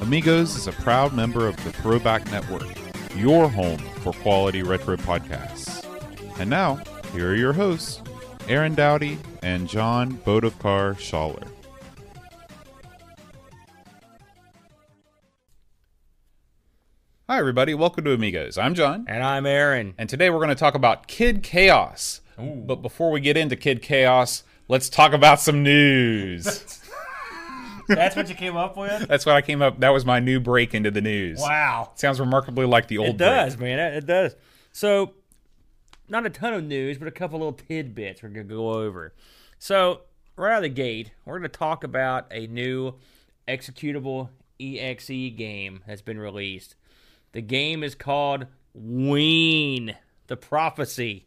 Amigos is a proud member of the Throwback Network, your home for quality retro podcasts. And now, here are your hosts, Aaron Dowdy and John Bodovkar Schaller. Hi, everybody. Welcome to Amigos. I'm John. And I'm Aaron. And today we're going to talk about Kid Chaos. But before we get into Kid Chaos, let's talk about some news. That's what you came up with? That's what I came up. That was my new break into the news. Wow. Sounds remarkably like the old. It does, man. It does. So, not a ton of news, but a couple little tidbits we're going to go over. So, right out of the gate, we're going to talk about a new executable EXE game that's been released. The game is called Ween, the Prophecy.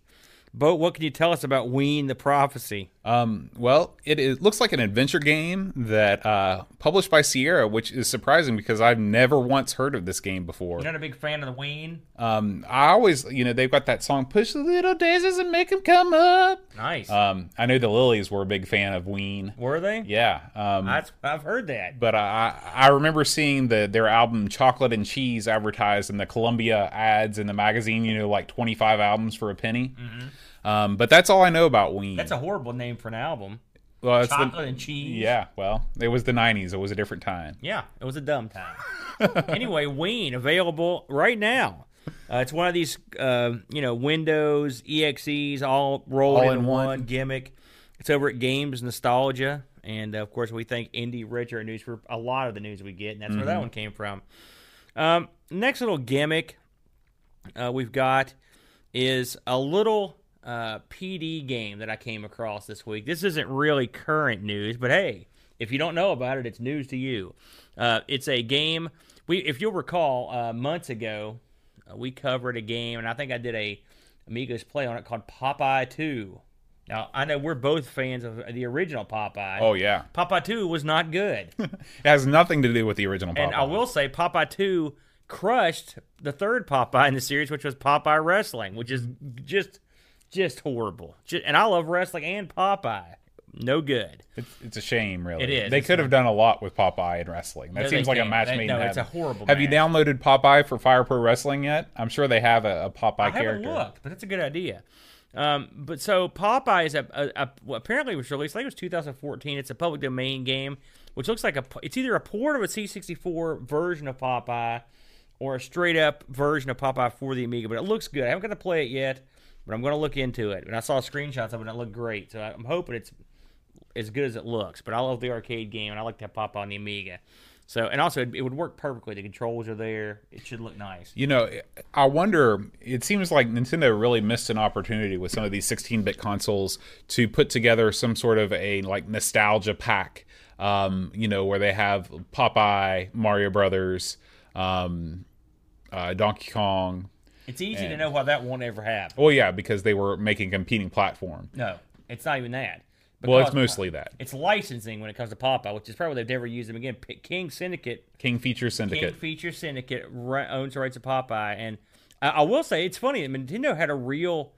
Bo, what can you tell us about Ween, the Prophecy? Um, well, it is, looks like an adventure game that uh, published by Sierra, which is surprising because I've never once heard of this game before. You're not a big fan of the Ween? Um, I always, you know, they've got that song "Push the Little Daisies and Make Them Come Up." Nice. Um, I know the Lilies were a big fan of Ween. Were they? Yeah. Um, That's, I've heard that. but I I remember seeing the their album Chocolate and Cheese advertised in the Columbia ads in the magazine. You know, like twenty five albums for a penny. Um, but that's all I know about Ween. Mm-hmm. That's a horrible name for an album. well, it's the- Chocolate and cheese. yeah. Well, it was the '90s. It was a different time. Yeah, it was a dumb time. anyway, Ween available right now. Uh, it's one of these, uh, you know, Windows EXEs all rolled All in, in one. one. gimmick. It's over at Games Nostalgia, and uh, of course, we thank Indie Retro News for a lot of the news we get, and that's where that one came from. Um, next little gimmick uh, we've got is a little uh, PD game that I came across this week. This isn't really current news, but hey, if you don't know about it, it's news to you. Uh, it's a game. We, if you'll recall, uh, months ago, uh, we covered a game, and I think I did a Amigos play on it called Popeye Two. Now I know we're both fans of the original Popeye. Oh yeah, Popeye Two was not good. it has nothing to do with the original. And Popeye. I will say, Popeye 2 crushed the third Popeye in the series, which was Popeye Wrestling, which is just just horrible. Ju- And I love wrestling and Popeye. No good. It's, it's a shame, really. It is. They could have done a lot with Popeye and wrestling. That No, seems like a match They- made no, in it's a horrible Have you downloaded Popeye for Fire Pro Wrestling yet? I'm sure they have a, a Popeye I character. haven't looked, but it's a good idea. Um, but so Popeye is a, a, a apparently was released. I think it was 2014. It's a public domain game, which looks like a. It's either a port of a C64 version of Popeye, or a straight up version of Popeye for the Amiga. But it looks good. I haven't got to play it yet, but I'm going to look into it. And I saw screenshots of it, and it looked great. So I'm hoping it's as good as it looks. But I love the arcade game, and I like to have Popeye on the Amiga. So and also it, it would work perfectly. The controls are there. It should look nice. You know, I wonder. It seems like Nintendo really missed an opportunity with some of these 16-bit consoles to put together some sort of a like nostalgia pack. Um, you know, where they have Popeye, Mario Brothers, um, uh, Donkey Kong. It's easy to know why that won't ever happen. Well, yeah, because they were making competing platform. No, it's not even that. Well, it's mostly that. It's licensing when it comes to Popeye, which is probably they've never used them again. P- King Syndicate, King Feature Syndicate, King. Feature Syndicate ri- owns the rights of Popeye, and I, I will say it's funny. That Nintendo had a real,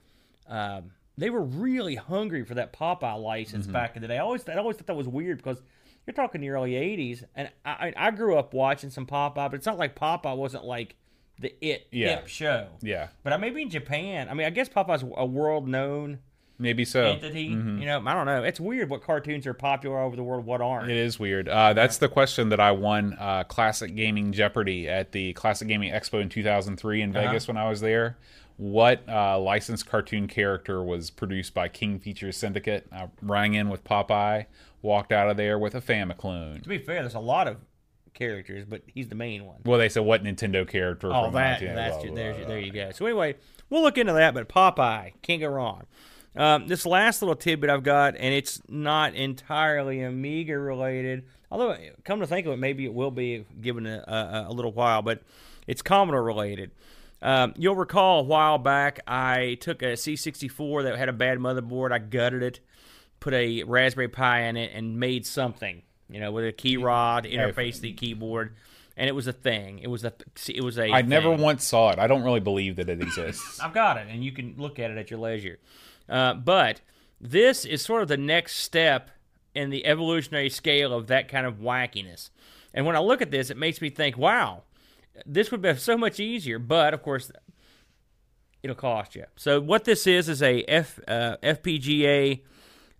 um, they were really hungry for that Popeye license Mm-hmm. back in the day. I always, I always thought that was weird because you're talking the early '80s, and I, I I grew up watching some Popeye, but it's not like Popeye wasn't like the it Yeah. hip show. yeah, But I maybe in Japan. I mean, I guess Popeye's a world known maybe so. entity. You know, I don't know. It's weird what cartoons are popular over the world, what aren't. It is weird. Uh, that's the question that I won uh, Classic Gaming Jeopardy at the Classic Gaming Expo in 2003 in Uh-huh. Vegas when I was there. What uh, licensed cartoon character was produced by King Features Syndicate? I rang in with Popeye, walked out of there with a Famiclone. To be fair, there's a lot of characters, but he's the main one. Well, they said what Nintendo character? Oh, from that 19 that's blah, blah, blah, there blah. you go. So anyway, we'll look into that. But Popeye can't go wrong. Um, this last little tidbit I've got, and it's not entirely Amiga related. Although, come to think of it, maybe it will be given a, a, a little while. But it's Commodore related. Um, you'll recall a while back I took a C64 that had a bad motherboard. I gutted it, put a Raspberry Pi in it, and made something. You know, with a Keyrah interface the keyboard, and it was a thing. It was a it was a. I never once saw it. I don't really believe that it exists. I've got it, and you can look at it at your leisure. Uh, but this is sort of the next step in the evolutionary scale of that kind of wackiness. And when I look at this, it makes me think, wow, this would be so much easier. But of course, it'll cost you. So what this is is a F, uh, FPGA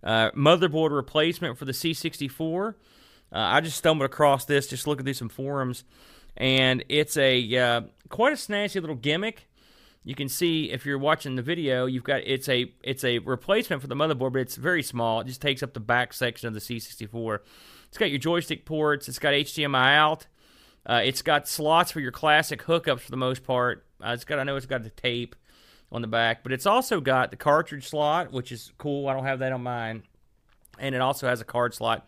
uh, motherboard replacement for the C64. Uh, I just stumbled across this, just looking through some forums, and it's a uh, quite a snazzy little gimmick. You can see if you're watching the video, you've got it's a it's a replacement for the motherboard, but it's very small. It just takes up the back section of the C64. It's got your joystick ports. It's got HDMI out. Uh, it's got slots for your classic hookups for the most part. Uh, it's got I know it's got the tape on the back, but it's also got the cartridge slot, which is cool. I don't have that on mine, and it also has a card slot.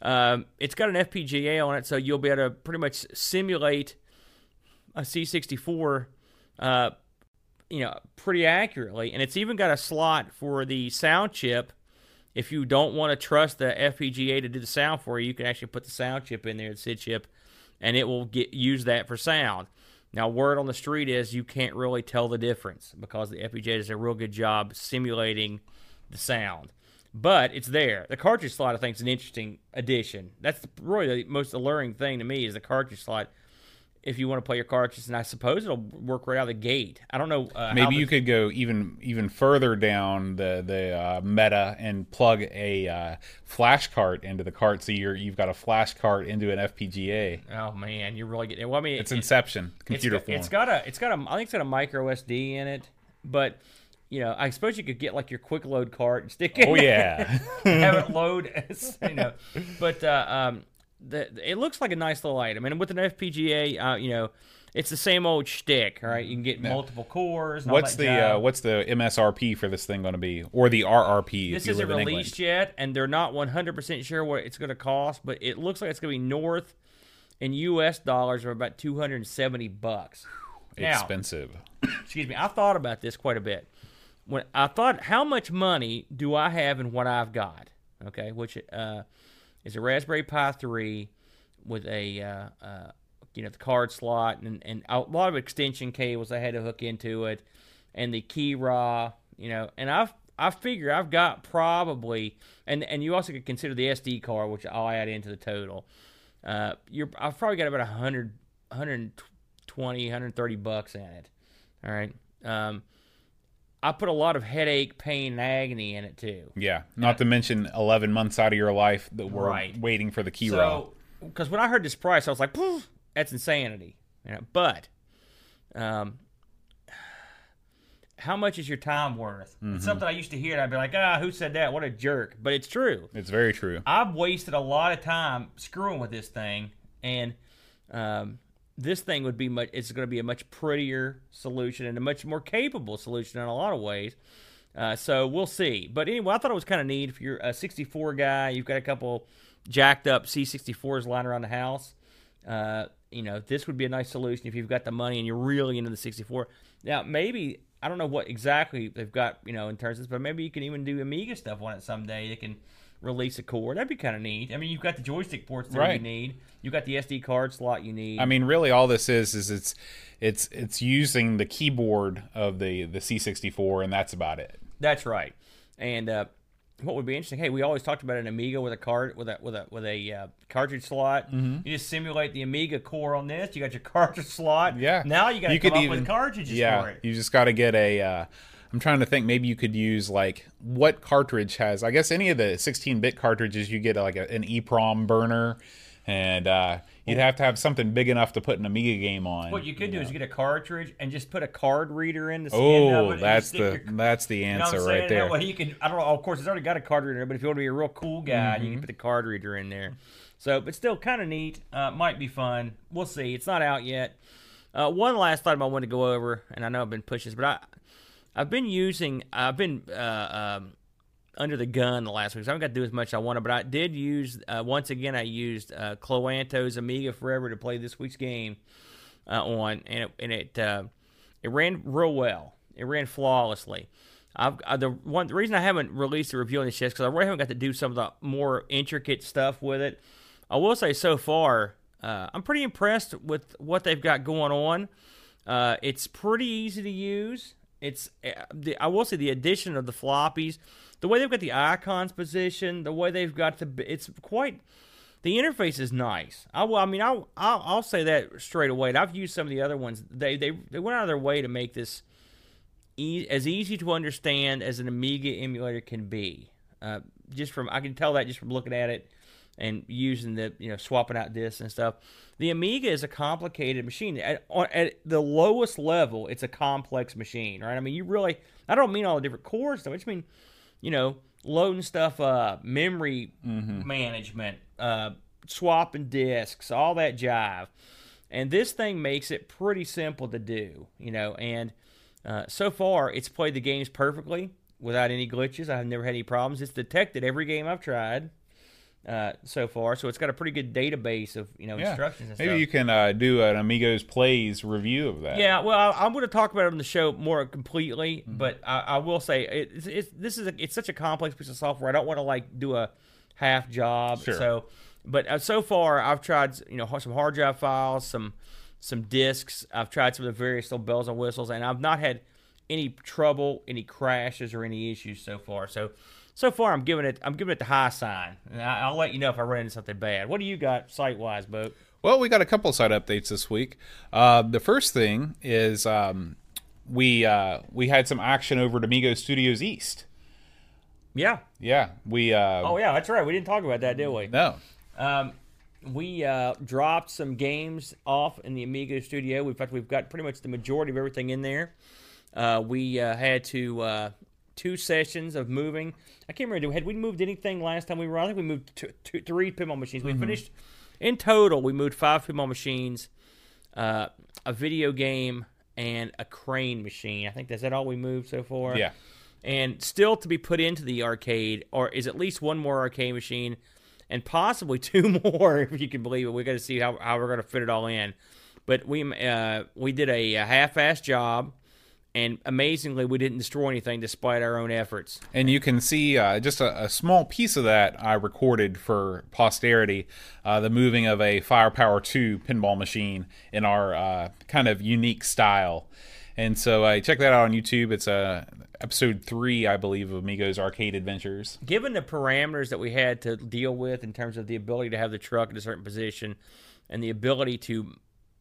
Um, it's got an FPGA on it, so you'll be able to pretty much simulate a C64, uh, you know, pretty accurately. And it's even got a slot for the sound chip. If you don't want to trust the FPGA to do the sound for you, you can actually put the sound chip in there, the SID chip, and it will get use that for sound. Now, word on the street is you can't really tell the difference because the FPGA does a real good job simulating the sound. But it's there. The cartridge slot, I think, is an interesting addition. That's really the most alluring thing to me is the cartridge slot. If you want to play your cartridges, and I suppose it'll work right out of the gate. I don't know. Uh, Maybe you could go even even further down the the uh, meta and plug a uh, flash cart into the cart, so you're you've got a flash cart into an FPGA. Oh man, you're really getting. Well, I mean, It's it- Inception, computer it's form. It's got a, it's got a, I think it's got a micro SD in it, but you know, I suppose you could get like your quick load cart and stick it. oh yeah, have it load, as you know. But uh, um, the it looks like a nice little item, and with an FPGA, uh, you know, it's the same old shtick. right? you can get multiple cores. What's the uh, what's the MSRP for this thing going to be, or the RRP? This if you isn't live in released yet, and they're not 100% sure what it's going to cost, but it looks like it's going to be north in U.S. dollars of about 270 bucks. Now, Expensive. excuse me, I thought about this quite a bit. When I thought, how much money do I have in what I've got? Okay, which uh, is a Raspberry Pi 3 with a uh, uh, you know the card slot and, and a lot of extension cables I had to hook into it, and the Keyrah, you know, and I've I figure I've got probably and and you also could consider the SD card, which I'll add into the total. Uh, you're I've probably got about 100, 120, 130 bucks in it. All right. Um, I put a lot of headache, pain, and agony in it too. Yeah, not to mention 11 months out of your life that we're Right. waiting for the key. So, because when I heard this price, I was like, "Poof, "That's insanity." You know, but, um, how much is your time worth? Mm-hmm. It's something I used to hear, and I'd be like, "Ah, who said that? What a jerk!" But it's true. It's very true. I've wasted a lot of time screwing with this thing, and um, this thing would be much. It's going to be a much prettier solution and a much more capable solution in a lot of ways. Uh, so we'll see. But anyway, I thought it was kind of neat. If you're a 64 guy, you've got a couple jacked up C64s lying around the house. Uh, you know, this would be a nice solution if you've got the money and you're really into the 64. Now, maybe I don't know what exactly they've got, you know, in terms of this, but maybe you can even do Amiga stuff on it someday. They can release a core. That'd be kind of neat. I mean, you've got the joystick ports that you need. You've got the SD card slot you need. I mean, really, all this is is it's it's it's using the keyboard of the the C64, and that's about it. That's right. And uh, what would be interesting? Hey, we always talked about an Amiga with a card with a with a with a uh, cartridge slot. Mm-hmm. You just simulate the Amiga core on this. You got your cartridge slot. Yeah. Now you got to come could up even- with cartridges yeah, for it. you just got to get a. Uh, I'm trying to think. Maybe you could use like what cartridge has. I guess any of the 16-bit cartridges, you get like a, an EEPROM burner, and uh, you'd have to have something big enough to put an Amiga game on. What you could do is get a cartridge and just put a card reader in the end Oh, it. that's the your- that's the You know answer right there. Way you can. I don't know. Of course, it's already got a card reader, but if you want to be a real cool guy, Mm-hmm. you can put the card reader in there. So, but still, kind of neat. Uh, might be fun. We'll see. It's not out yet. Uh, one last item I want to go over, and I know I've been pushing this, but I, I've been using. I've been uh, um, under the gun the last week. So I haven't got to do as much as I wanted, but I did use. Uh, once again, I used uh, Cloanto's Amiga Forever to play this week's game. uh, on, and it and it uh, it ran real well. It ran flawlessly. I've uh, the one the reason I haven't released a review on this yet because I really haven't got to do some of the more intricate stuff with it. I will say so far, uh, I'm pretty impressed with what they've got going on. Uh, it's pretty easy to use. It's uh, I will say the addition of the floppies, the way they've got the icons positioned, the way they've got the it's quite. The interface is nice. I will. I mean, I'll, I'll I'll say that straight away. And I've used some of the other ones. They they they went out of their way to make this e- as easy to understand as an Amiga emulator can be. Uh, just from I can tell that just from looking at it and using the you know swapping out discs and stuff. The Amiga is a complicated machine. At, at the lowest level, it's a complex machine, right? I mean, you really I don't mean all the different cores stuff. I just mean you know loading stuff up, memory management, uh, swapping discs, all that jive. And this thing makes it pretty simple to do, you know. And uh, so far, it's played the games perfectly without any glitches. I've never had any problems. It's detected every game I've tried uh, so far, so it's got a pretty good database of you know Yeah. instructions and Maybe stuff. you can uh, do an Amigos Plays review of that. Yeah, well, I- I'm going to talk about it on the show more completely, Mm-hmm. but I, I will say it, it's, it's this is a, it's such a complex piece of software. I don't want to like do a half job. Sure. So, but uh, so far I've tried you know some hard drive files, some some discs. I've tried some of the various little bells and whistles, and I've not had any trouble, any crashes, or any issues so far. So. So far, I'm giving it. I'm giving it the high sign. And I, I'll let you know if I run into something bad. What do you got site wise, Bo? Well, we got a couple site updates this week. Uh, the first thing is um, we uh, we had some action over at Amigo Studios East. Yeah. Yeah, we. Uh, Oh yeah, that's right. We didn't talk about that, did we? No. Um, we uh, dropped some games off in the Amigo studio. In fact, we've got pretty much the majority of everything in there. Uh, we uh, had to uh, two sessions of moving. I can't remember. Had we moved anything last time we were? I think we moved two, two, three pinball machines. We finished in total. We moved five pinball machines, uh, a video game, and a crane machine. I think that's that all we moved so far Yeah. and still to be put into the arcade, or is at least one more arcade machine, and possibly two more, if you can believe it. We got to see how, how we're going to fit it all in. But we uh, we did a, a half-assed job, and amazingly, we didn't destroy anything despite our own efforts. And you can see uh, just a, a small piece of that I recorded for posterity uh, the moving of a Firepower 2 pinball machine in our uh, kind of unique style. And so uh, check that out on YouTube. It's uh, episode three, I believe, of Amigos Arcade Adventures. Given the parameters that we had to deal with in terms of the ability to have the truck in a certain position, and the ability to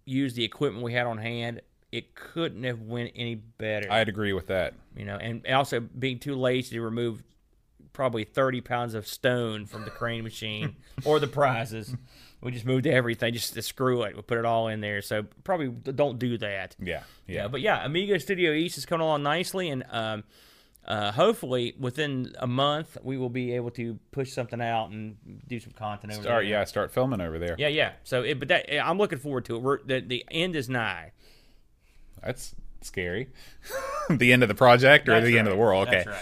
use the equipment we had on hand, it couldn't have went any better. I'd agree with that. you know, and also being too lazy to remove probably 30 pounds of stone from the crane machine or the prizes. We just moved everything, just to screw it. We put it all in there. So probably don't do that. Yeah. Yeah, but yeah, Amiga Studio East is coming along nicely, and um, uh, hopefully within a month we will be able to push something out and do some content over Start, there. yeah, start filming over there. yeah, yeah. So, it, but that I'm looking forward to it. We're, the the end is nigh. That's scary. the end of the project or That's the end of the world. Okay. Right.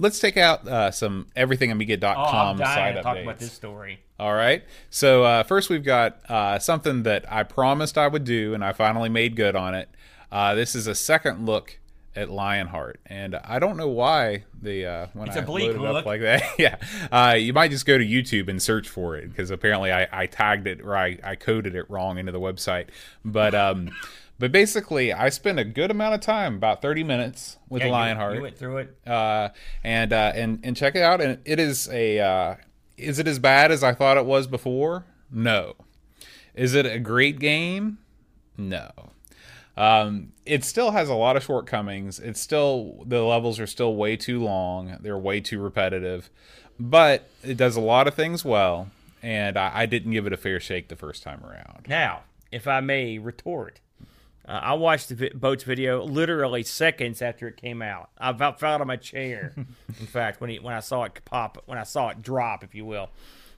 Let's take out uh, some Oh, everythingamiga.com dying site to talk about this story. All right. So uh, first, we've got uh, something that I promised I would do, and I finally made good on it. Uh, this is a second look at Lionheart, and I don't know why the uh, when It's I a bleak loaded up look. like that. yeah, uh, you might just go to YouTube and search for it because apparently I, I tagged it or I, I coded it wrong into the website. But um, but basically, I spent a good amount of time, about thirty minutes, with Yeah, you- Lionheart You, went through it. uh, and uh, and and check it out. And it is a uh, is it as bad as I thought it was before? No. Is it a great game? No. Um, it still has a lot of shortcomings. It's still the levels are still way too long. They're way too repetitive, but it does a lot of things well. And I, I didn't give it a fair shake the first time around. Now, if I may retort, uh, I watched the vi- boat's video literally seconds after it came out. I about fell out of my chair. in fact, when he, when I saw it pop, when I saw it drop, if you will,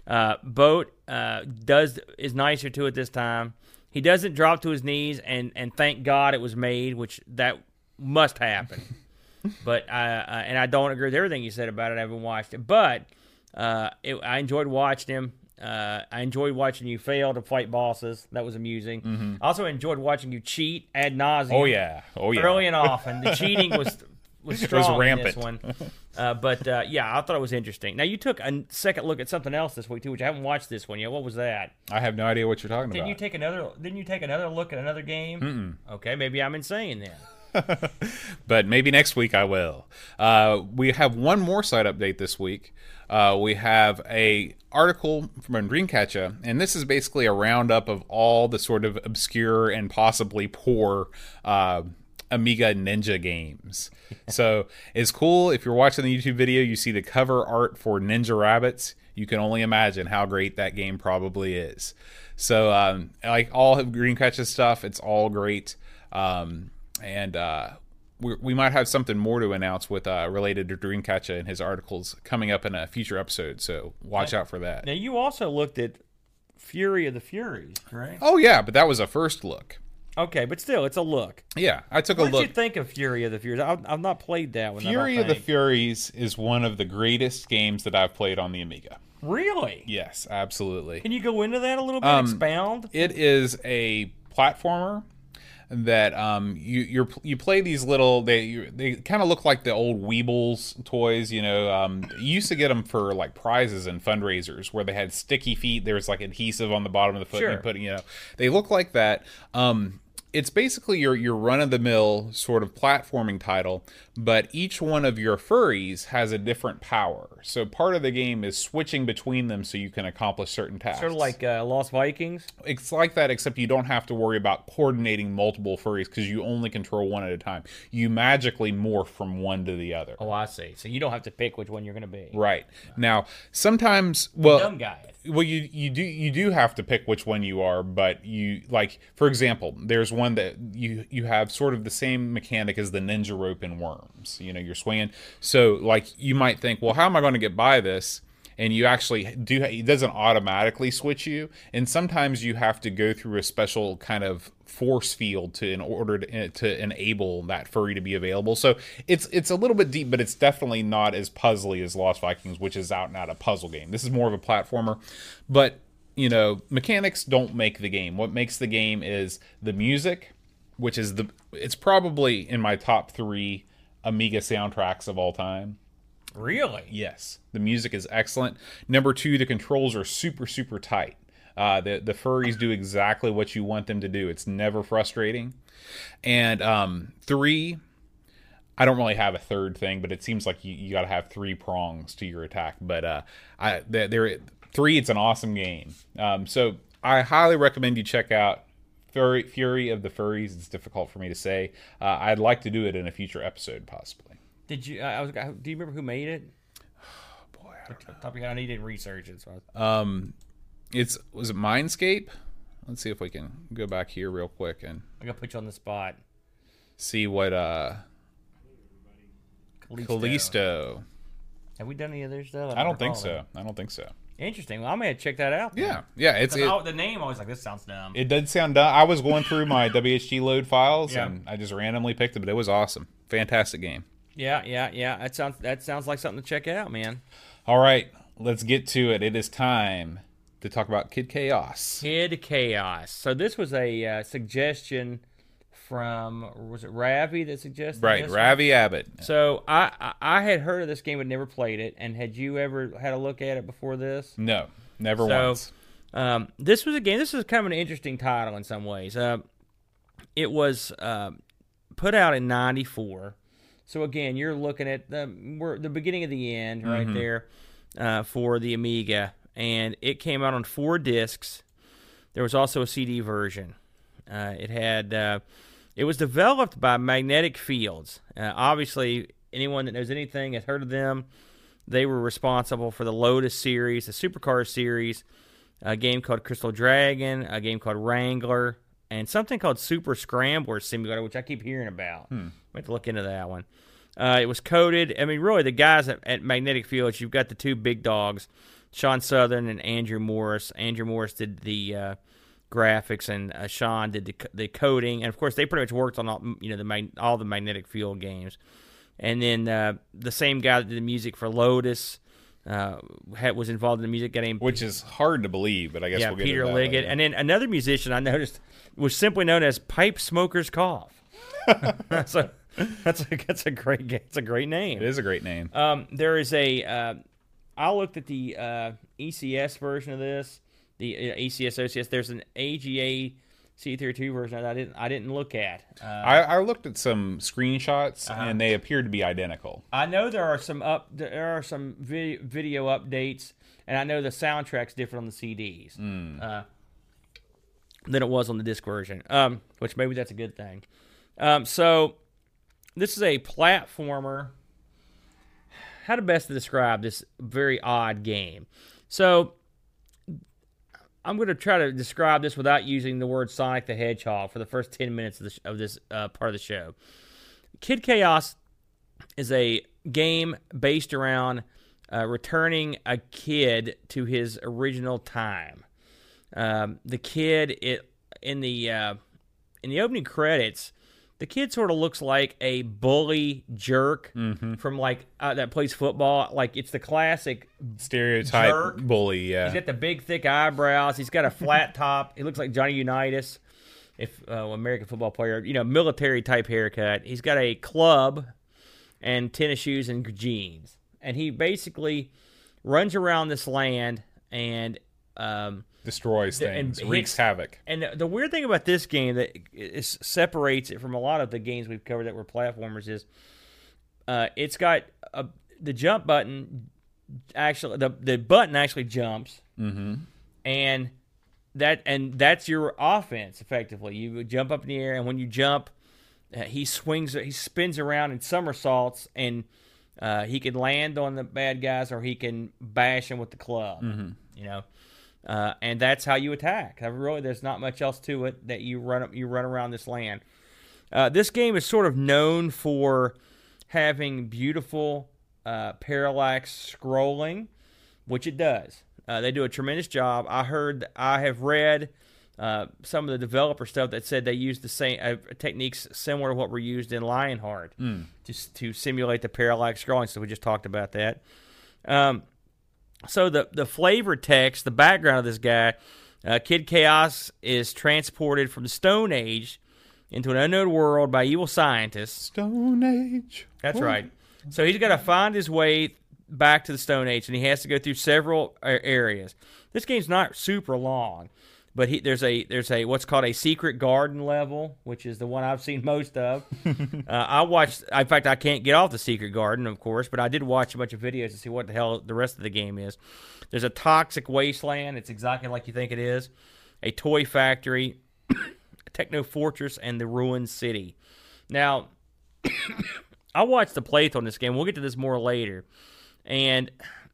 uh, boat uh, does is nicer to it this time. He doesn't drop to his knees, and and thank God it was made, which that must happen. but I uh, and I don't agree with everything you said about it. I haven't watched it, but uh, it, I enjoyed watching him. Uh, I enjoyed watching you fail to fight bosses. That was amusing. I also enjoyed watching you cheat ad nauseum. Mm-hmm. Oh yeah. Oh yeah. early and often. The cheating was was strong in rampant. this one. Uh, but uh, yeah, I thought it was interesting. Now you took a second look at something else this week too, which I haven't watched this one yet. What was that? I have no idea what you're talking about. Didn't you take another? Didn't you take another look at another game? Mm-mm. Okay, maybe I'm insane then. but maybe next week I will. Uh, we have one more site update this week. Uh, we have a article from Dreamcatcher, and this is basically a roundup of all the sort of obscure and possibly poor uh, Amiga Ninja games. so it's cool if you're watching the YouTube video, you see the cover art for Ninja Rabbits. You can only imagine how great that game probably is. So, um, like all of Dreamcatcher stuff, it's all great. Um, and uh, we, we might have something more to announce with uh, related to Dreamcatcher and his articles coming up in a future episode. So watch out for that. Now you also looked at Fury of the Furries, right? Oh yeah, but that was a first look. Okay, but still, it's a look. Yeah, I took What a look. What did you think of Fury of the Furries? I've, I've not played that one. Fury of the. Furries is one of the greatest games that I've played on the Amiga. Really? Yes, absolutely. Can you go into that a little bit? Um, Expound. It is a platformer that um you you're you play these little they you, they kind of look like the old Weebles toys you know um you used to get them for like prizes and fundraisers where they had sticky feet there was like adhesive on the bottom of the foot and Sure. you put you know they look like that um it's basically your your run of the mill sort of platforming title, but each one of your furries has a different power. So part of the game is switching between them so you can accomplish certain tasks. Sort of like uh, Lost Vikings. it's like that except you don't have to worry about coordinating multiple furries because you only control one at a time. You magically morph from one to the other. Oh, I see. So you don't have to pick which one you're going to be. Right. Now, sometimes well Dumb guy. Well you you do you do have to pick which one you are but you like for example there's one that you you have sort of the same mechanic as the ninja rope in worms you know you're swinging. So like you might think well how am i going to get by this and you actually do it doesn't automatically switch you. And sometimes you have to go through a special kind of force field to in order to, eh, to enable that furry to be available. So it's it's a little bit deep but it's definitely not as puzzly as lost vikings which is out and out a puzzle game. This is more of a platformer but you know mechanics don't make the game. What makes the game is the music which is the it's probably in my top three amiga soundtracks of all time Really? Yes, the music is excellent. Number two, the controls are super super tight. Uh, the the furries do exactly what you want them to do. It's never frustrating. And um, three, I don't really have a third thing, but it seems like you, you got to have three prongs to your attack. But uh, I there three, it's an awesome game. Um, so I highly recommend you check out Fury, Fury of the Furries. It's difficult for me to say. Uh, I'd like to do it in a future episode, possibly. Did you? I was. Do you remember who made it? Boy, I don't Top of your head, I needed research it. So I- Um, it's was it Mindscape? Let's see if we can go back here real quick and I'm gonna put you on the spot. see what uh Kalisto. Kalisto. Have we done any of their stuff? I don't think so. I don't think so. Interesting. Well, I may have checked that out. then. Yeah, yeah. It's it, I- the name I was like, this sounds dumb. it did sound. Dumb. I was going through my WHDLoad files Yeah. and I just randomly picked it, but it was awesome. Fantastic game. Yeah, yeah, yeah. That sounds that sounds like something to check out, man. All right, let's get to it. It is time to talk about Kid Chaos. Kid Chaos. So this was a uh, suggestion from was it Ravi that suggested Right? Ravi Abbott. So I, I I had heard of this game but never played it. And had you ever had a look at it before this? No, never So- once. Um, this was a game. This is kind of an interesting title in some ways. Uh, it was uh, put out in '94. So again, you're looking at the we're, the beginning of the end right Mm-hmm. there uh, for the Amiga, and it came out on four discs. There was also a CD version. Uh, it had uh, it was developed by Magnetic Fields. Uh, obviously, anyone that knows anything has heard of them. They were responsible for the Lotus series, the Supercar series, a game called Crystal Dragon, a game called Wrangler, and something called Super Scrambler Simulator, which I keep hearing about. I have to look into that one. Uh, it was coded. I mean, really, the guys at, at Magnetic Fields, you've got the two big dogs, Shaun Southern and Andrew Morris. Andrew Morris did the uh, graphics, and uh, Shaun did the, the coding, and of course, they pretty much worked on all you know the all the Magnetic Field games. And then uh, the same guy that did the music for Lotus, uh, had, was involved in the music. Guy named Which is hard to believe, but I guess yeah, we'll get Peter Liggett, later. and then another musician I noticed was simply known as Pipe Smoker's Cough. that's a that's a that's a great that's a great name. it is a great name. Um, there is a. Uh, I looked at the uh, ECS version of this, the uh, ECS OCS. There's an AGA CD32 version that I didn't I didn't look at. Uh, I, I looked at some screenshots Uh-huh. and they appear to be identical. I know there are some up there are some vi- video updates, and I know the soundtrack's different on the CDs uh, than it was on the disc version. Um, which maybe that's a good thing. Um, so this is a platformer. How to best describe this very odd game? So I'm going to try to describe this without using the word Sonic the Hedgehog for the first ten minutes of, the sh- of this uh, part of the show. Kid Chaos is a game based around uh, returning a kid to his original time. Um, the kid, it in the uh, in the opening credits, the kid sort of looks like a bully jerk from like uh, that plays football. Like it's the classic. Stereotype Jerk. bully, yeah. He's got the big thick eyebrows. He's got a flat top. He looks like Johnny Unitas, if uh, American football player, you know, military type haircut. He's got a club and tennis shoes and jeans, and he basically runs around this land and. Um, Destroys and things, wreaks hits- havoc. and the weird thing about this game that is, separates it from a lot of the games we've covered that were platformers is uh, it's got a, the jump button. Actually, the the button actually jumps, mm-hmm. and that and that's your offense effectively. You jump up in the air, and when you jump, uh, he swings, he spins around and somersaults, and uh, he can land on the bad guys or he can bash them with the club. You know, uh, and that's how you attack. I really, there's not much else to it that you run up, you run around this land. Uh, this game is sort of known for having beautiful uh, parallax scrolling, which it does. Uh, they do a tremendous job. I heard, I have read uh, some of the developer stuff that said they used the same uh, techniques similar to what were used in Lionheart just to simulate the parallax scrolling. So we just talked about that. Um, so the the flavor text, the background of this guy, uh, Kid Chaos is transported from the Stone Age into an unknown world by evil scientists. Stone Age. That's Whoa. right. So he's got to find his way back to the Stone Age, and he has to go through several areas. This game's not super long, but he, there's a there's a what's called a secret garden level, which is the one I've seen most of. uh, I watched. In fact, I can't get off the secret garden, of course, but I did watch a bunch of videos to see what the hell the rest of the game is. There's a toxic wasteland. It's exactly like you think it is. A toy factory, a techno fortress, and the ruined city. Now, I watched the playthrough on this game. We'll get to this more later. And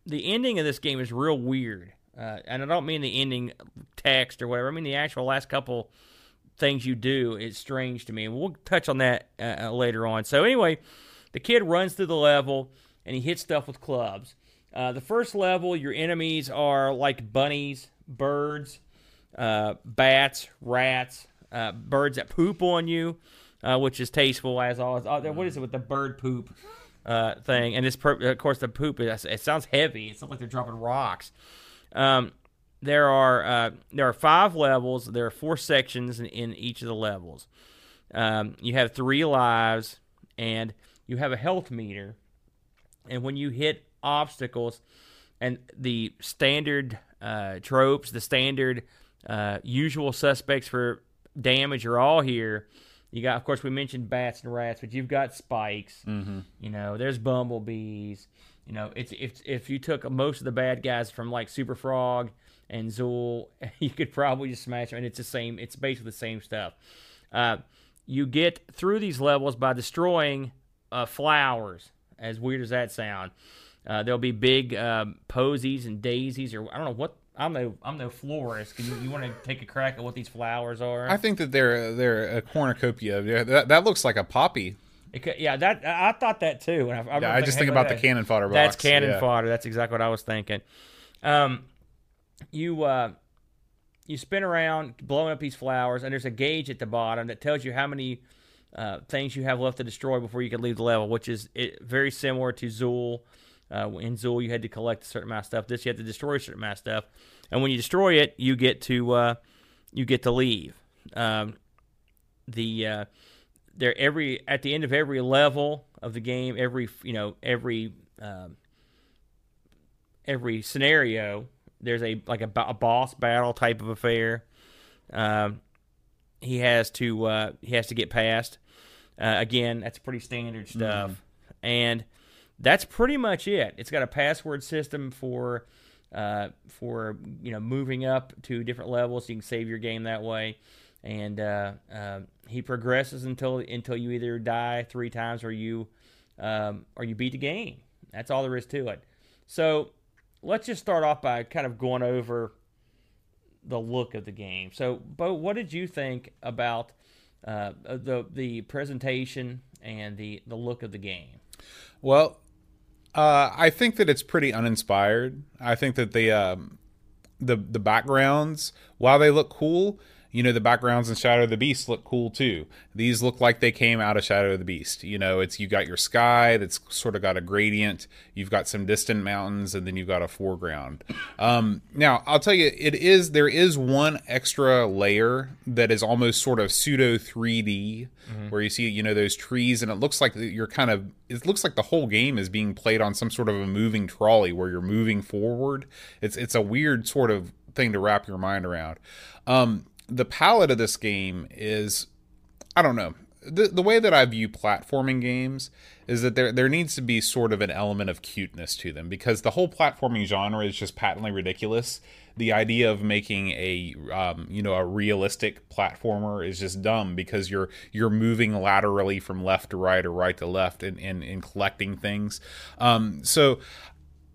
the ending of this game is real weird. Uh, and I don't mean the ending text or whatever. I mean the actual last couple things you do. It's strange to me. We'll touch on that uh, uh, later on. So, anyway, the kid runs through the level and he hits stuff with clubs. Uh, the first level, your enemies are like bunnies, birds, uh, bats, rats, uh, birds that poop on you, which is tasteful as always. Oh, what is it with the bird poop thing? And per- of course, the poop it, sounds heavy. It's sounds like they're dropping rocks. Um, there are uh, there are five levels. There are four sections in, in each of the levels. Um, you have three lives, and you have a health meter. And when you hit obstacles, and the standard uh, tropes, the standard uh, usual suspects for damage are all here. You got, of course, we mentioned bats and rats, but you've got spikes. Mm-hmm. You know, there's bumblebees. You know, it's if if you took most of the bad guys from like Super Frog and Zool, you could probably just smash them, and it's the same. It's basically the same stuff. Uh, you get through these levels by destroying uh, flowers. As weird as that sound, uh, there'll be big um, posies and daisies, or I don't know what. I'm no I'm no florist. Can you, you want to take a crack at what these flowers are? I think that they're they're a cornucopia. That, that looks like a poppy. It could- yeah, that I thought that too. I, I, Yeah, I just think about the cannon fodder box. That's cannon yeah. fodder. That's exactly what I was thinking. Um, you uh, you spin around blowing up these flowers, and there's a gauge at the bottom that tells you how many uh, things you have left to destroy before you can leave the level, which is it, very similar to Zool Uh, in Zool, you had to collect a certain amount of stuff. This, you had to destroy a certain amount of stuff, and when you destroy it, you get to uh, you get to leave. Um, the there every at the end of every level of the game, every you know every um, every scenario, there's a like a, a boss battle type of affair. Um, he has to uh, he has to get past. Uh, again, that's pretty standard stuff, and that's pretty much it. It's got a password system for uh, for you know moving up to different levels. You can save your game that way, and uh, uh, he progresses until until you either die three times or you um, or you beat the game. That's all there is to it. So let's just start off by kind of going over the look of the game. So, Bo, what did you think about uh, the the presentation and the the look of the game? Well, uh, I think that it's pretty uninspired. I think that the um, the the backgrounds, while they look cool, you know, the backgrounds in Shadow of the Beast look cool too. These look like they came out of Shadow of the Beast. You know, it's you got your sky that's sort of got a gradient. You've got some distant mountains, and then you've got a foreground. Um, now, I'll tell you, it is there is one extra layer that is almost sort of pseudo 3D, where you see you know those trees, and it looks like you're kind of it looks like the whole game is being played on some sort of a moving trolley where you're moving forward. It's it's a weird sort of thing to wrap your mind around. Um, the palette of this game is I don't know. The the way that I view platforming games is that there there needs to be sort of an element of cuteness to them because the whole platforming genre is just patently ridiculous. The idea of making a um, you know a realistic platformer is just dumb because you're you're moving laterally from left to right or right to left and and, and collecting things. Um, so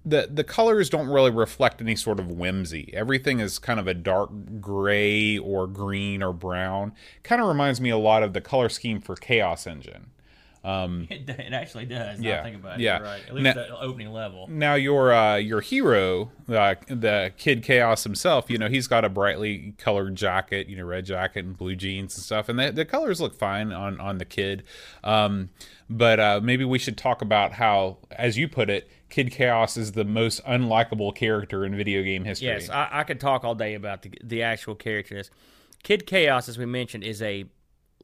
the the colors don't really reflect any sort of whimsy. Everything is kind of a dark gray or green or brown. Kind of reminds me a lot of the color scheme for Chaos Engine. It, it actually does. Yeah, think about it. yeah. Right. At least Now- the opening level. Now your uh, your hero, uh, the Kid Chaos himself, you know, he's got a brightly colored jacket, you know, red jacket and blue jeans and stuff, and the, the colors look fine on on the kid. Um, but uh, maybe we should talk about how, as you put it, Kid Chaos is the most unlikable character in video game history. Yes, I, I could talk all day about the the actual characters. Kid Chaos, as we mentioned, is a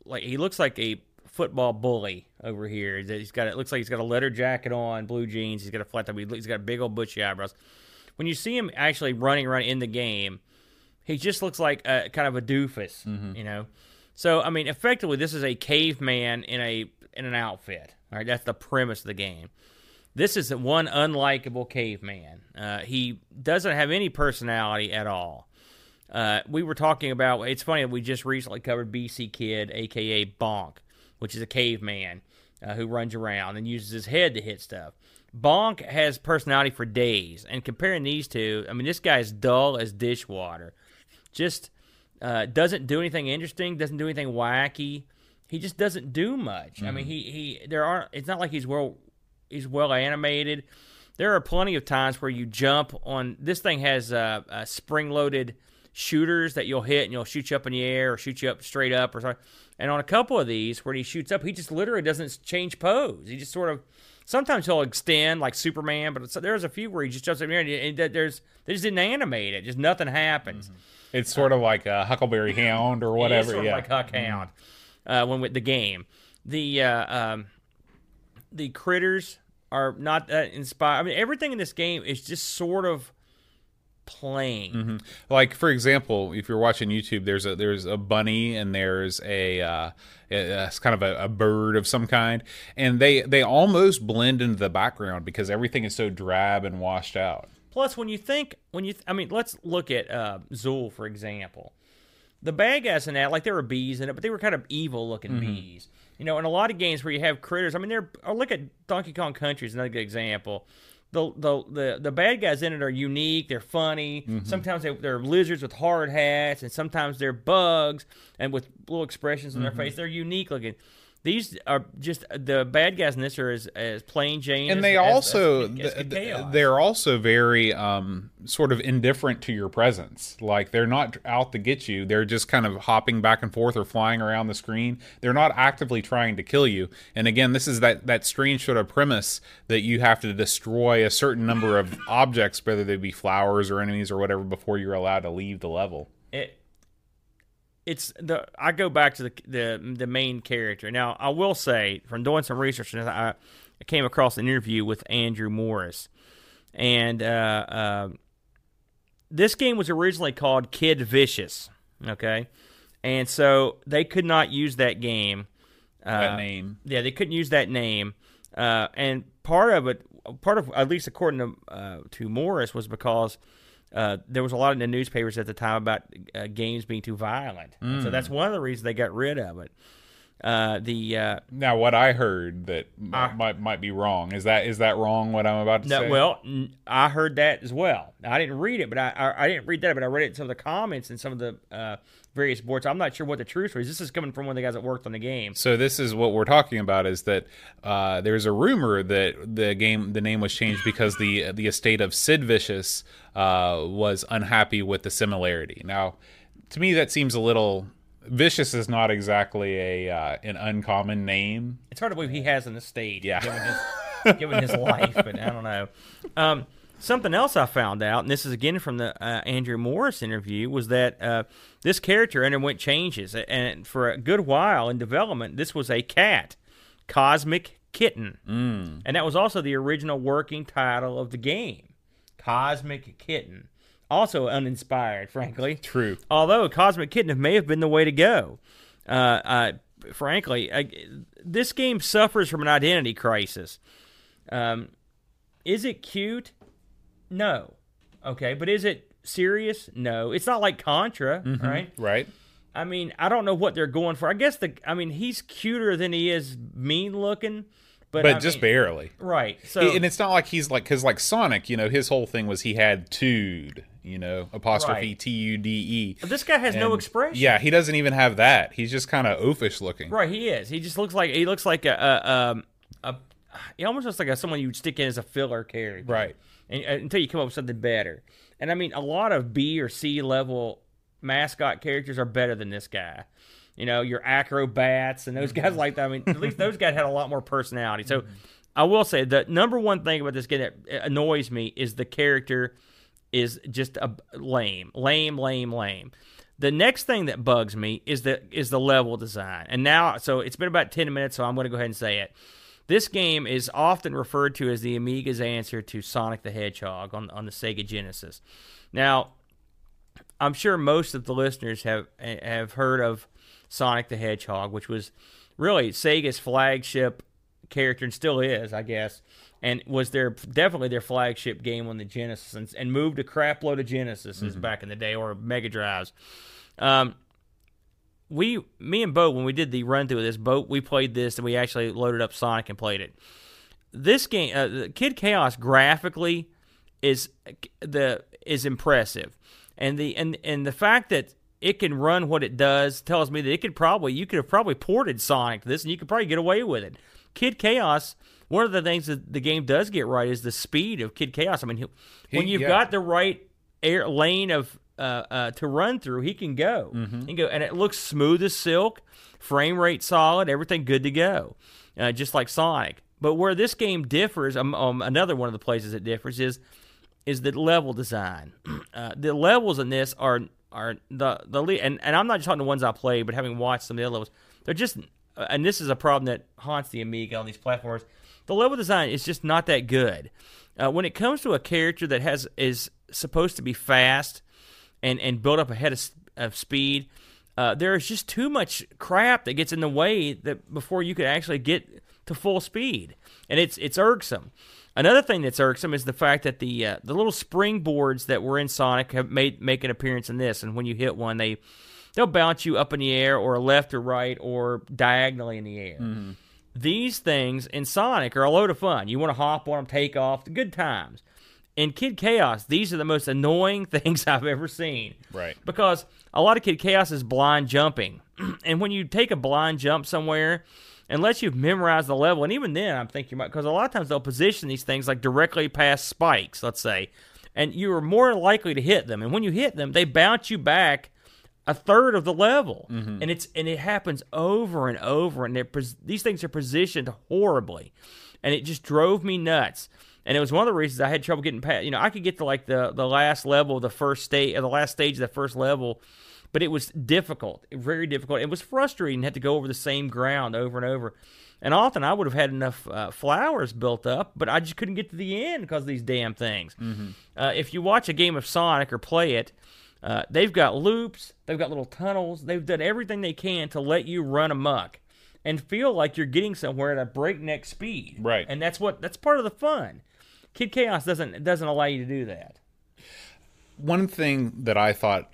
like he looks like a football bully over here. He's got it looks like he's got a leather jacket on, blue jeans. He's got a flat top. He's got big old bushy eyebrows. When you see him actually running around in the game, he just looks like a kind of a doofus, mm-hmm. you know. So I mean, effectively, this is a caveman in a in an outfit. All right, that's the premise of the game. This is one unlikable caveman. Uh, he doesn't have any personality at all. Uh, we were talking about. It's funny we just recently covered BC Kid, aka Bonk, which is a caveman uh, who runs around and uses his head to hit stuff. Bonk has personality for days, and comparing these two, I mean, this guy is dull as dishwater. Just uh, doesn't do anything interesting. Doesn't do anything wacky. He just doesn't do much. I mean, he he. There aren't. It's not like he's well. He's well animated. There are plenty of times where you jump on. This thing has uh, uh, spring-loaded shooters that you'll hit and you'll shoot you up in the air or shoot you up straight up or something. And on a couple of these, where he shoots up, he just literally doesn't change pose. He just sort of. Sometimes he'll extend like Superman, but it's, there's a few where he just jumps up in the air and, there's they just didn't animate it. Just nothing happens. it's sort of like a Huckleberry Hound or is whatever. sort of yeah, like Huck Hound. Uh, when with the game, the uh, um, the critters are not that inspired. I mean, everything in this game is just sort of plain. like for example if you're watching youtube there's a there's a bunny and there's a uh it's kind of a, a bird of some kind and they they almost blend into the background because everything is so drab and washed out Plus, when you think, when you, I mean, let's look at uh, Zool for example. The bad guys in that, like there were bees in it, but they were kind of evil looking mm-hmm. bees. You know, in a lot of games where you have critters, I mean, they're. Or look at Donkey Kong Country is another good example. The, the the the bad guys in it are unique. They're funny. Mm-hmm. Sometimes they, they're lizards with hard hats, and sometimes they're bugs and with little expressions on their mm-hmm. face. They're unique looking. These are just the bad guys in this are as, as plain Jane, and as- they also as th- Kid th- Chaos. they're also very um, sort of indifferent to your presence. Like they're not out to get you. They're just kind of hopping back and forth or flying around the screen. They're not actively trying to kill you. And again this is that that strange sort of premise that you have to destroy a certain number of objects whether they be flowers or enemies or whatever before you're allowed to leave the level. It it's the I go back to the the the main character. Now I will say from doing some research, and I, I came across an interview with Andrew Morris, and uh, uh, this game was originally called Kid Vicious. Okay, and so they could not use that game. Uh, that name yeah, they couldn't use that name, uh, and part of it, part of at least according to uh, to Morris, was because uh, there was a lot in the newspapers at the time about uh, games being too violent, And so that's one of the reasons they got rid of it. Uh, the uh, now what i heard that m- Ah. might might be wrong is that is that wrong what i'm about to no, say well, I heard that as well. I didn't read it, but I, I I didn't read that, but I read it in some of the comments and some of the uh, various boards. I'm not sure what the truth is. This is coming from one of the guys that worked on the game. So this is what we're talking about: is that uh, there's a rumor that the game, the name was changed because the the estate of Sid Vicious uh, was unhappy with the similarity. Now, to me, that seems a little. Vicious is not exactly a uh, an uncommon name. It's hard to believe he has an estate, Yeah. given his given his life, but I don't know. Um, something else I found out, and this is again from the uh, Andrew Morris interview, was that uh, this character underwent changes, and for a good while in development, this was a cat, Cosmic Kitten, mm. and that was also the original working title of the game, Cosmic Kitten. Also uninspired, frankly. True. Although Cosmic Kitten may have been the way to go. Uh, uh, frankly, I, this game suffers from an identity crisis. Um, is it cute? No. Okay, but is it serious? No. It's not like Contra, right? Right. I mean, I don't know what they're going for. I guess the I mean, he's cuter than he is mean looking, but But just mean- barely. right. So and it's not like he's like because like Sonic, you know, his whole thing was he had tude, you know, apostrophe T U D E. this guy has no expression. Yeah, he doesn't even have that. He's just kind of oafish looking. Right, he is. He just looks like he looks like a a, um, a he almost looks like a, someone you'd stick in as a filler character. Right. And, until you come up with something better. And I mean, a lot of B or C level mascot characters are better than this guy. You know, your acrobats and those guys like that. I mean, at least those guys had a lot more personality. So I will say the number one thing about this game that annoys me is the character is just a lame, lame, lame, lame. The next thing that bugs me is the is the level design. And now, so it's been about ten minutes, so I'm going to go ahead and say it. This game is often referred to as the Amiga's answer to Sonic the Hedgehog on on the Sega Genesis. Now, I'm sure most of the listeners have have heard of Sonic the Hedgehog, which was really Sega's flagship character and still is, I guess, and was their definitely their flagship game on the Genesis and, and moved a crap load of Genesis back in the day or Mega Drives. Um, we, me and Bo, when we did the run through of this boat, we played this and we actually loaded up Sonic and played it. This game, uh, Kid Chaos, graphically is the is impressive, and the and and the fact that it can run what it does tells me that it could probably you could have probably ported Sonic to this and you could probably get away with it. Kid Chaos, one of the things that the game does get right is the speed of Kid Chaos. I mean, he- when you've yeah. got the right air lane of uh, uh, to run through, he can go. Mm-hmm. He can go, and it looks smooth as silk, frame rate solid, everything good to go, uh, just like Sonic. But where this game differs, um, um, another one of the places it differs is is the level design. Uh, the levels in this are are the the le- and and I'm not just talking the ones I played, but having watched some of the other levels, they're just uh, and this is a problem that haunts the Amiga on these platforms. The level design is just not that good. Uh, when it comes to a character that has is supposed to be fast and and build up ahead of, of speed, uh, there is just too much crap that gets in the way that before you could actually get to full speed, and it's it's irksome. Another thing that's irksome is the fact that the uh, the little springboards that were in Sonic have made make an appearance in this, and when you hit one, they they'll bounce you up in the air or left or right or diagonally in the air. These things in Sonic are a load of fun. You want to hop on them, take off, the good times. In Kid Chaos, these are the most annoying things I've ever seen. Right. Because a lot of Kid Chaos is blind jumping. and when you take a blind jump somewhere, unless you've memorized the level. And even then, I'm thinking about because a lot of times they'll position these things like directly past spikes, let's say, and you are more likely to hit them. And when you hit them, they bounce you back a third of the level, Mm-hmm. and it's and it happens over and over. And they're these things are positioned horribly, and it just drove me nuts. And it was one of the reasons I had trouble getting past. You know, I could get to like the the last level of the first stage, the last stage of the first level, but it was difficult, very difficult. It was frustrating to have to go over the same ground over and over. And often I would have had enough uh, flowers built up, but I just couldn't get to the end because of these damn things. Uh, if you watch a game of Sonic or play it, uh, they've got loops, they've got little tunnels, they've done everything they can to let you run amok and feel like you're getting somewhere at a breakneck speed. Right. And that's what that's part of the fun. Kid Chaos doesn't doesn't allow you to do that. one thing that I thought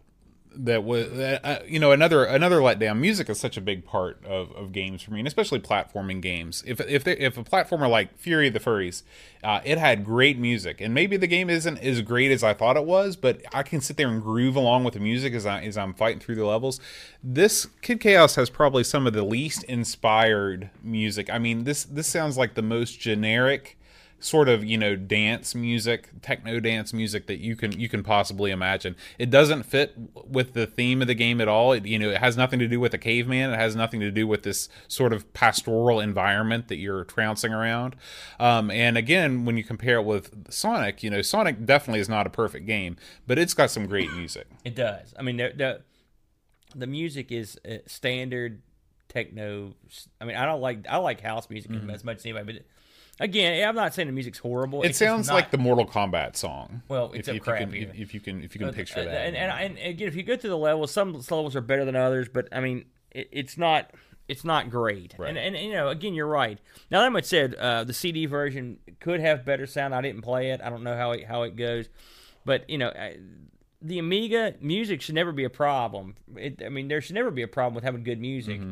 that was uh, you know another another letdown. Music is such a big part of, of games for me, and especially platforming games. If if they, if a platformer like Fury of the Furries, uh, it had great music, and maybe the game isn't as great as I thought it was, but I can sit there and groove along with the music as I as I'm fighting through the levels. This Kid Chaos has probably some of the least inspired music. I mean this this sounds like the most generic sort of you know dance music techno dance music that you can you can possibly imagine. It doesn't fit with the theme of the game at all. It, you know it has nothing to do with a caveman. It has nothing to do with this sort of pastoral environment that you're trouncing around. Um, and again when you compare it with sonic you know sonic definitely is not a perfect game but it's got some great music. It does. I mean, the the, the music is uh, standard techno. I mean, I don't like I like house music as much as anybody, but again, I'm not saying the music's horrible. It It's sounds not- like the mortal kombat song Well, if, except if you can if, if you can if you can picture Uh, that And, and and again, if you go through the levels, some levels are better than others, but I mean, it, it's not it's not great. Right. And, and you know, again, you're right. Now that much said, uh, the CD version could have better sound. I didn't play it. I don't know how it, how it goes, but you know. I, the Amiga music should never be a problem. It, I mean, there should never be a problem with having good music. Mm-hmm.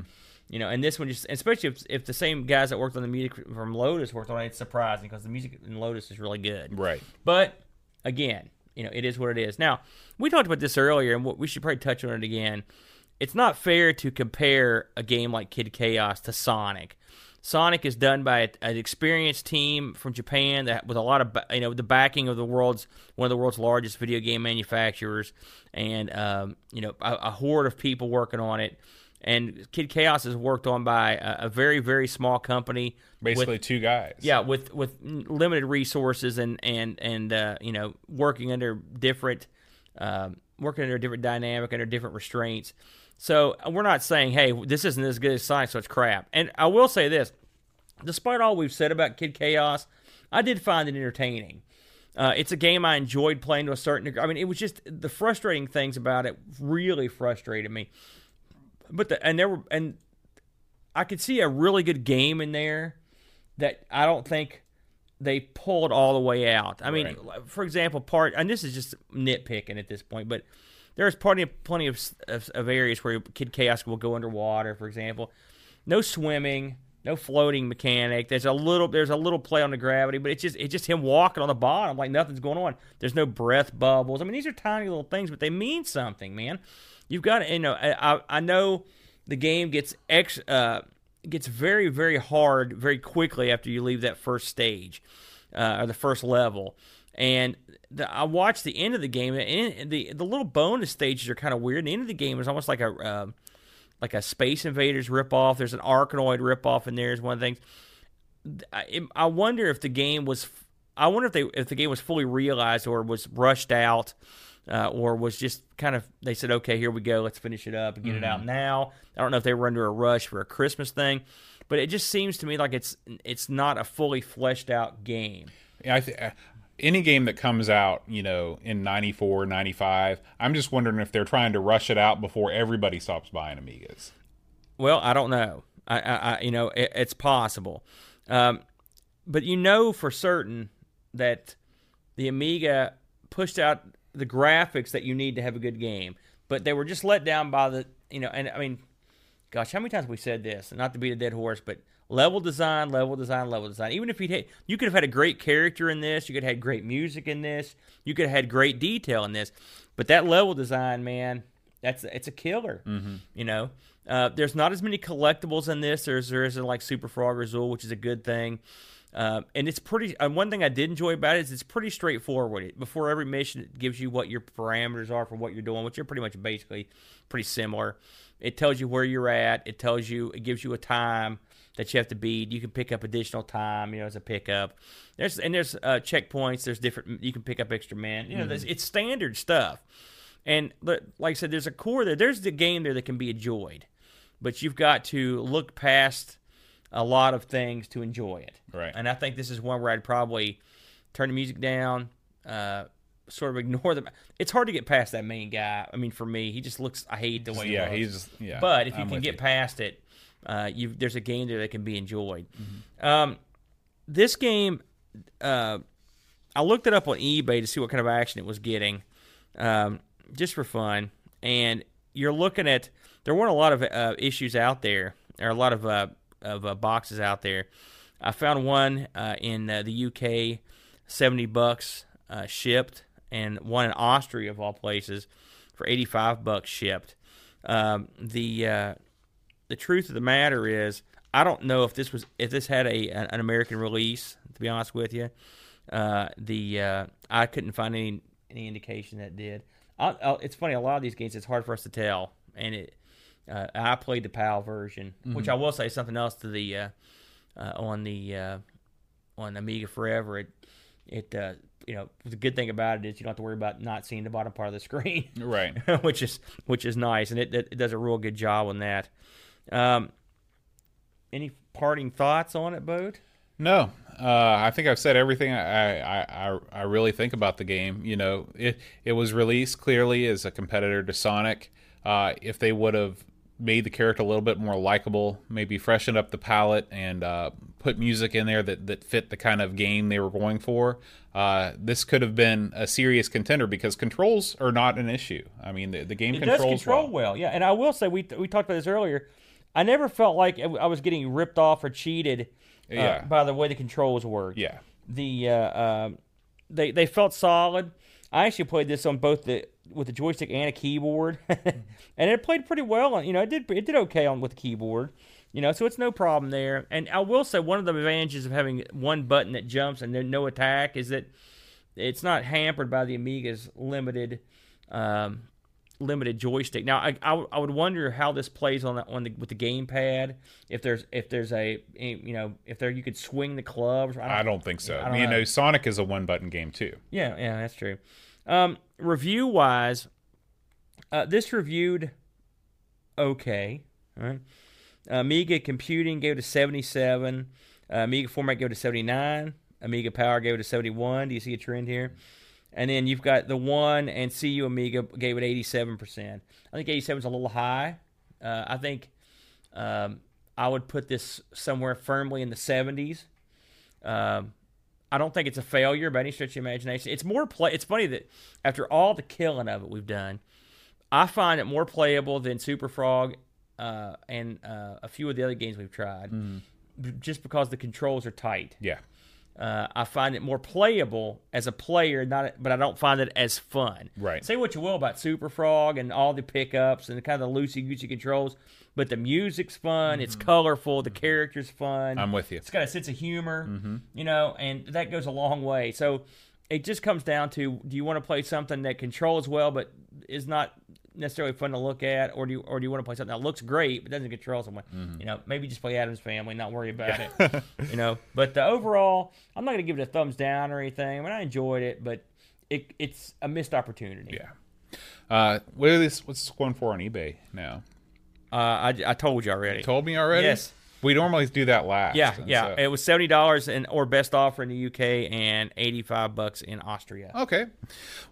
You know, and this one just, especially if, if the same guys that worked on the music from Lotus worked on it, it's surprising because the music in Lotus is really good. right But again, you know, it is what it is. Now, we talked about this earlier, and we should probably touch on it again. It's not fair to compare a game like Kid Chaos to Sonic. Sonic is done by a- an experienced team from Japan that with a lot of you know the backing of the world's one of the world's largest video game manufacturers, and um, you know a, a horde of people working on it. And Kid Chaos is worked on by a, a very very small company. with- basically two guys yeah, with with limited resources and and and uh, you know working under different um, working under a different dynamic under different restraints. So uh, we're not saying, hey, this isn't as good as Sonic, so it's crap. And I will say this: despite all we've said about Kid Chaos, I did find it entertaining. Uh, it's a game I enjoyed playing to a certain degree. I mean, it was just the frustrating things about it really frustrated me. But the and there were and I could see a really good game in there that I don't think they pulled all the way out. I mean, Right. for example, part and this is just nitpicking at this point, but there's plenty of plenty of, of, of areas where Kid Chaos will go underwater, for example. No swimming, no floating mechanic. There's a little there's a little play on the gravity, but it's just it's just him walking on the bottom like nothing's going on. There's no breath bubbles. I mean, these are tiny little things, but they mean something, man. You've got to, you know, I, I- know the game gets ex uh, gets very very hard very quickly after you leave that first stage uh, or the first level. And the, I watched the end of the game, and the the little bonus stages are kind of weird. The end of the game is almost like a um like a Space Invaders ripoff. There's an Arkanoid ripoff in there. Is one of the things. I, I wonder if the game was. I wonder if they if the game was fully realized or was rushed out, uh, or was just kind of they said, okay, here we go, let's finish it up and get it out now. I don't know if they were under a rush for a Christmas thing, but it just seems to me like it's it's not a fully fleshed out game. Yeah, I th- uh, any game that comes out, you know, in 94, 95, I'm just wondering if they're trying to rush it out before everybody stops buying Amigas. Well, I don't know. I, I, I you know, it, it's possible, um, but you know for certain that the Amiga pushed out the graphics that you need to have a good game, but they were just let down by the, you know, and I mean, gosh, how many times we said this? Not to beat a dead horse, but level design, level design, level design. Even if you would you could have had a great character in this, you could have had great music in this, you could have had great detail in this, but that level design, man, that's it's a killer. Mm-hmm. You know, uh, there's not as many collectibles in this. There's there isn't like Super Frog or Zool, which is a good thing. Uh, and it's pretty. Uh, one thing I did enjoy about it is it's pretty straightforward. Before every mission, it gives you what your parameters are for what you're doing, which are pretty much basically pretty similar. It tells you where you're at. It tells you. It gives you a time that you have to beat. You can pick up additional time, you know, as a pickup. There's and there's uh, checkpoints. There's different. You can pick up extra men. You know, mm-hmm. it's standard stuff. And like I said, there's a core there. There's the game there that can be enjoyed, but you've got to look past a lot of things to enjoy it. Right. And I think this is one where I'd probably turn the music down, uh, sort of ignore them. It's hard to get past that main guy. I mean, for me, he just looks. I hate the way. Yeah, he he's. Yeah. But if you I'm can get you. past it, uh, you there's a game there that can be enjoyed. Mm-hmm. Um, this game, uh, I looked it up on eBay to see what kind of action it was getting, um, just for fun. And you're looking at there weren't a lot of uh, issues out there. or a lot of uh, of uh, boxes out there. I found one uh, in uh, the UK, seventy bucks uh, shipped, and one in Austria of all places for eighty five bucks shipped. Um, the uh, the truth of the matter is, I don't know if this was if this had a an American release. To be honest with you, uh, the I couldn't find any any indication that did. I, I, it's funny. A lot of these games, it's hard for us to tell, and it uh, I played the PAL version, mm-hmm. which I will say something else to the uh, uh, on the uh, on Amiga Forever. It it uh, you know the good thing about it is you don't have to worry about not seeing the bottom part of the screen, right? which is which is nice, and it, it, does a real good job on that. Um, any parting thoughts on it, Bo? No, uh, I think I've said everything I, I, I, I really think about the game. You know, it it was released clearly as a competitor to Sonic. Uh, if they would have made the character a little bit more likable, maybe freshened up the palette and uh, put music in there that, that fit the kind of game they were going for, uh, this could have been a serious contender because controls are not an issue. I mean, the, the game it controls does control well. well. Yeah, and I will say we we talked about this earlier. I never felt like I was getting ripped off or cheated uh, yeah. by the way the controls worked. Yeah, the uh, um, they they felt solid. I actually played this on both the with a joystick and a keyboard, and it played pretty well. On you know, it did it did okay on with the keyboard. You know, so it's no problem there. And I will say one of the advantages of having one button that jumps and then no attack is that it's not hampered by the Amiga's limited um, limited joystick. Now, I, I, I, would wonder how this plays on the, on the with the gamepad. If there's if there's a you know if there you could swing the clubs. I don't, I don't think so. I, don't you know. know, Sonic is a one button game too. Yeah, yeah, that's true. Um, review wise, uh, this reviewed okay. Right? Amiga Computing gave it a 77. Uh, Amiga Format gave it a 79. Amiga Power gave it a 71. Do you see a trend here? And then you've got the one and CU Amiga gave it 87%. I think 87 is a little high. Uh, I think um, I would put this somewhere firmly in the 70s. Um, I don't think it's a failure by any stretch of imagination. It's more play. It's funny that after all the killing of it we've done, I find it more playable than Super Frog uh, and uh, a few of the other games we've tried, mm. just because the controls are tight. Yeah. Uh, I find it more playable as a player, not but I don't find it as fun. Right. Say what you will about Super Frog and all the pickups and the kind of the loosey goosey controls, but the music's fun. Mm-hmm. It's colorful. The character's fun. I'm with you. It's got a sense of humor, mm-hmm. you know, and that goes a long way. So it just comes down to: do you want to play something that controls well but is not necessarily fun to look at, or do you or do you want to play something that looks great but doesn't control someone? Mm-hmm. You know, maybe just play Addams Family, not worry about it. you know, but the overall, I'm not going to give it a thumbs down or anything. I mean, I enjoyed it, but it, it's a missed opportunity. Yeah. Uh, what is this? What's this going for on eBay now? Uh, I, I told you already. You told me already. Yes. We normally do that last. Yeah, yeah. So. It was seventy dollars and or best offer in the UK and eighty five bucks in Austria. Okay.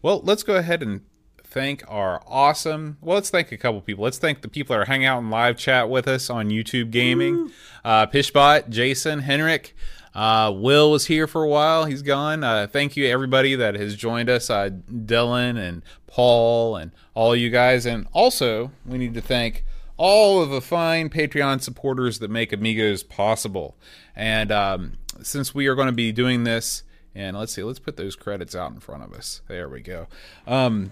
Well, let's go ahead and thank our awesome. Well, let's thank a couple people. Let's thank the people that are hanging out in live chat with us on YouTube Gaming. Uh, Pishbot, Jason, Henrik. Uh, Will was here for a while. He's gone. Uh, thank you everybody that has joined us. Uh, Dylan and Paul and all you guys. And also, we need to thank all of the fine Patreon supporters that make Amigos possible. And um, since we are going to be doing this, and let's see, let's put those credits out in front of us. There we go. Um,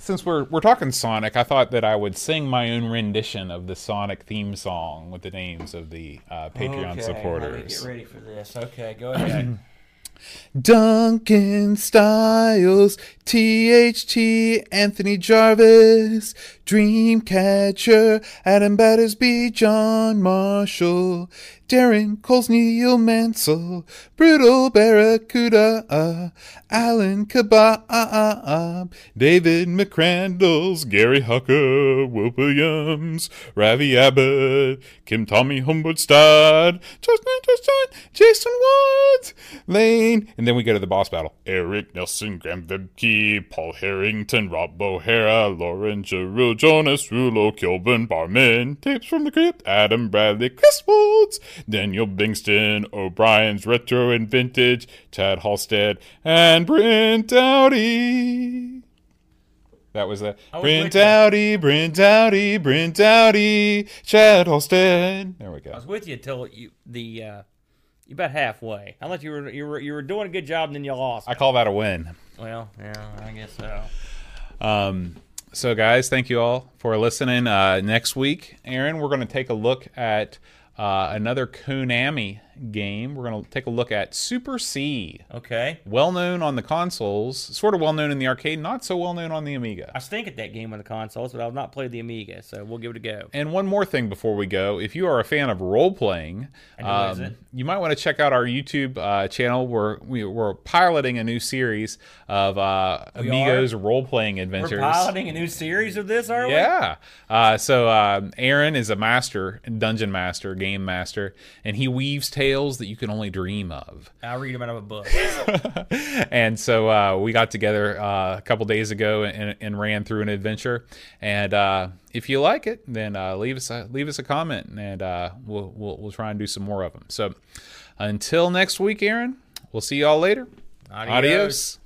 since we're we're talking Sonic, I thought that I would sing my own rendition of the Sonic theme song with the names of the uh, Patreon Okay, supporters. Get ready for this. Okay, go ahead. Duncan Styles, THT, Anthony Jarvis, Dreamcatcher, Adam Battersby, John Marshall, Darren Coles, Neil Mansell, Brutal Barracuda, uh, Alan Kabab, David McCrandles, Gary Hucker, Will Williams, Ravi Abbott, Kim Tommy Humboldt-Stad, Justin, Justin, Jason Woods, Lane, and then we go to the boss battle. Eric Nelson, Graham Vebke, Paul Harrington, Rob O'Hara, Lauren Giroux, Jonas Rulo, Kilburn Barman, Tapes from the Crypt, Adam Bradley, Chris Woods, Daniel Bingston, O'Brien's Retro and Vintage, Chad Halstead, and Brent Dowdy. That was the was Brent. Dowdy, Brent Dowdy, Brent Dowdy, Chad Halstead. There we go. I was with you until you the uh, you about halfway. I thought you were you were you were doing a good job, and then you lost. I call that a win. well, yeah, I guess so. Um, so, guys, thank you all for listening. Uh, next week, Aaron, we're going to take a look at uh, another Konami game. We're going to take a look at Super C. Okay, Well known on the consoles, sort of well known in the arcade, not so well known on the Amiga. I stink at that game on the consoles, but I've not played the Amiga, so we'll give it a go. And one more thing before we go, if you are a fan of role playing, And who is it? you might want to check out our YouTube uh, channel. We're we, we're piloting a new series of uh, Amigos role playing adventures. We're piloting a new series of this, are we? Yeah. Uh, so um, Aaron is a master, dungeon master, game master, and he weaves tales that you can only dream of. I read them out of a book. and so uh, we got together uh, a couple days ago and, and ran through an adventure. And uh, if you like it, then uh, leave us a, leave us a comment, and uh, we'll, we'll we'll try and do some more of them. So until next week, Aaron, we'll see y'all later. Adios. Adios.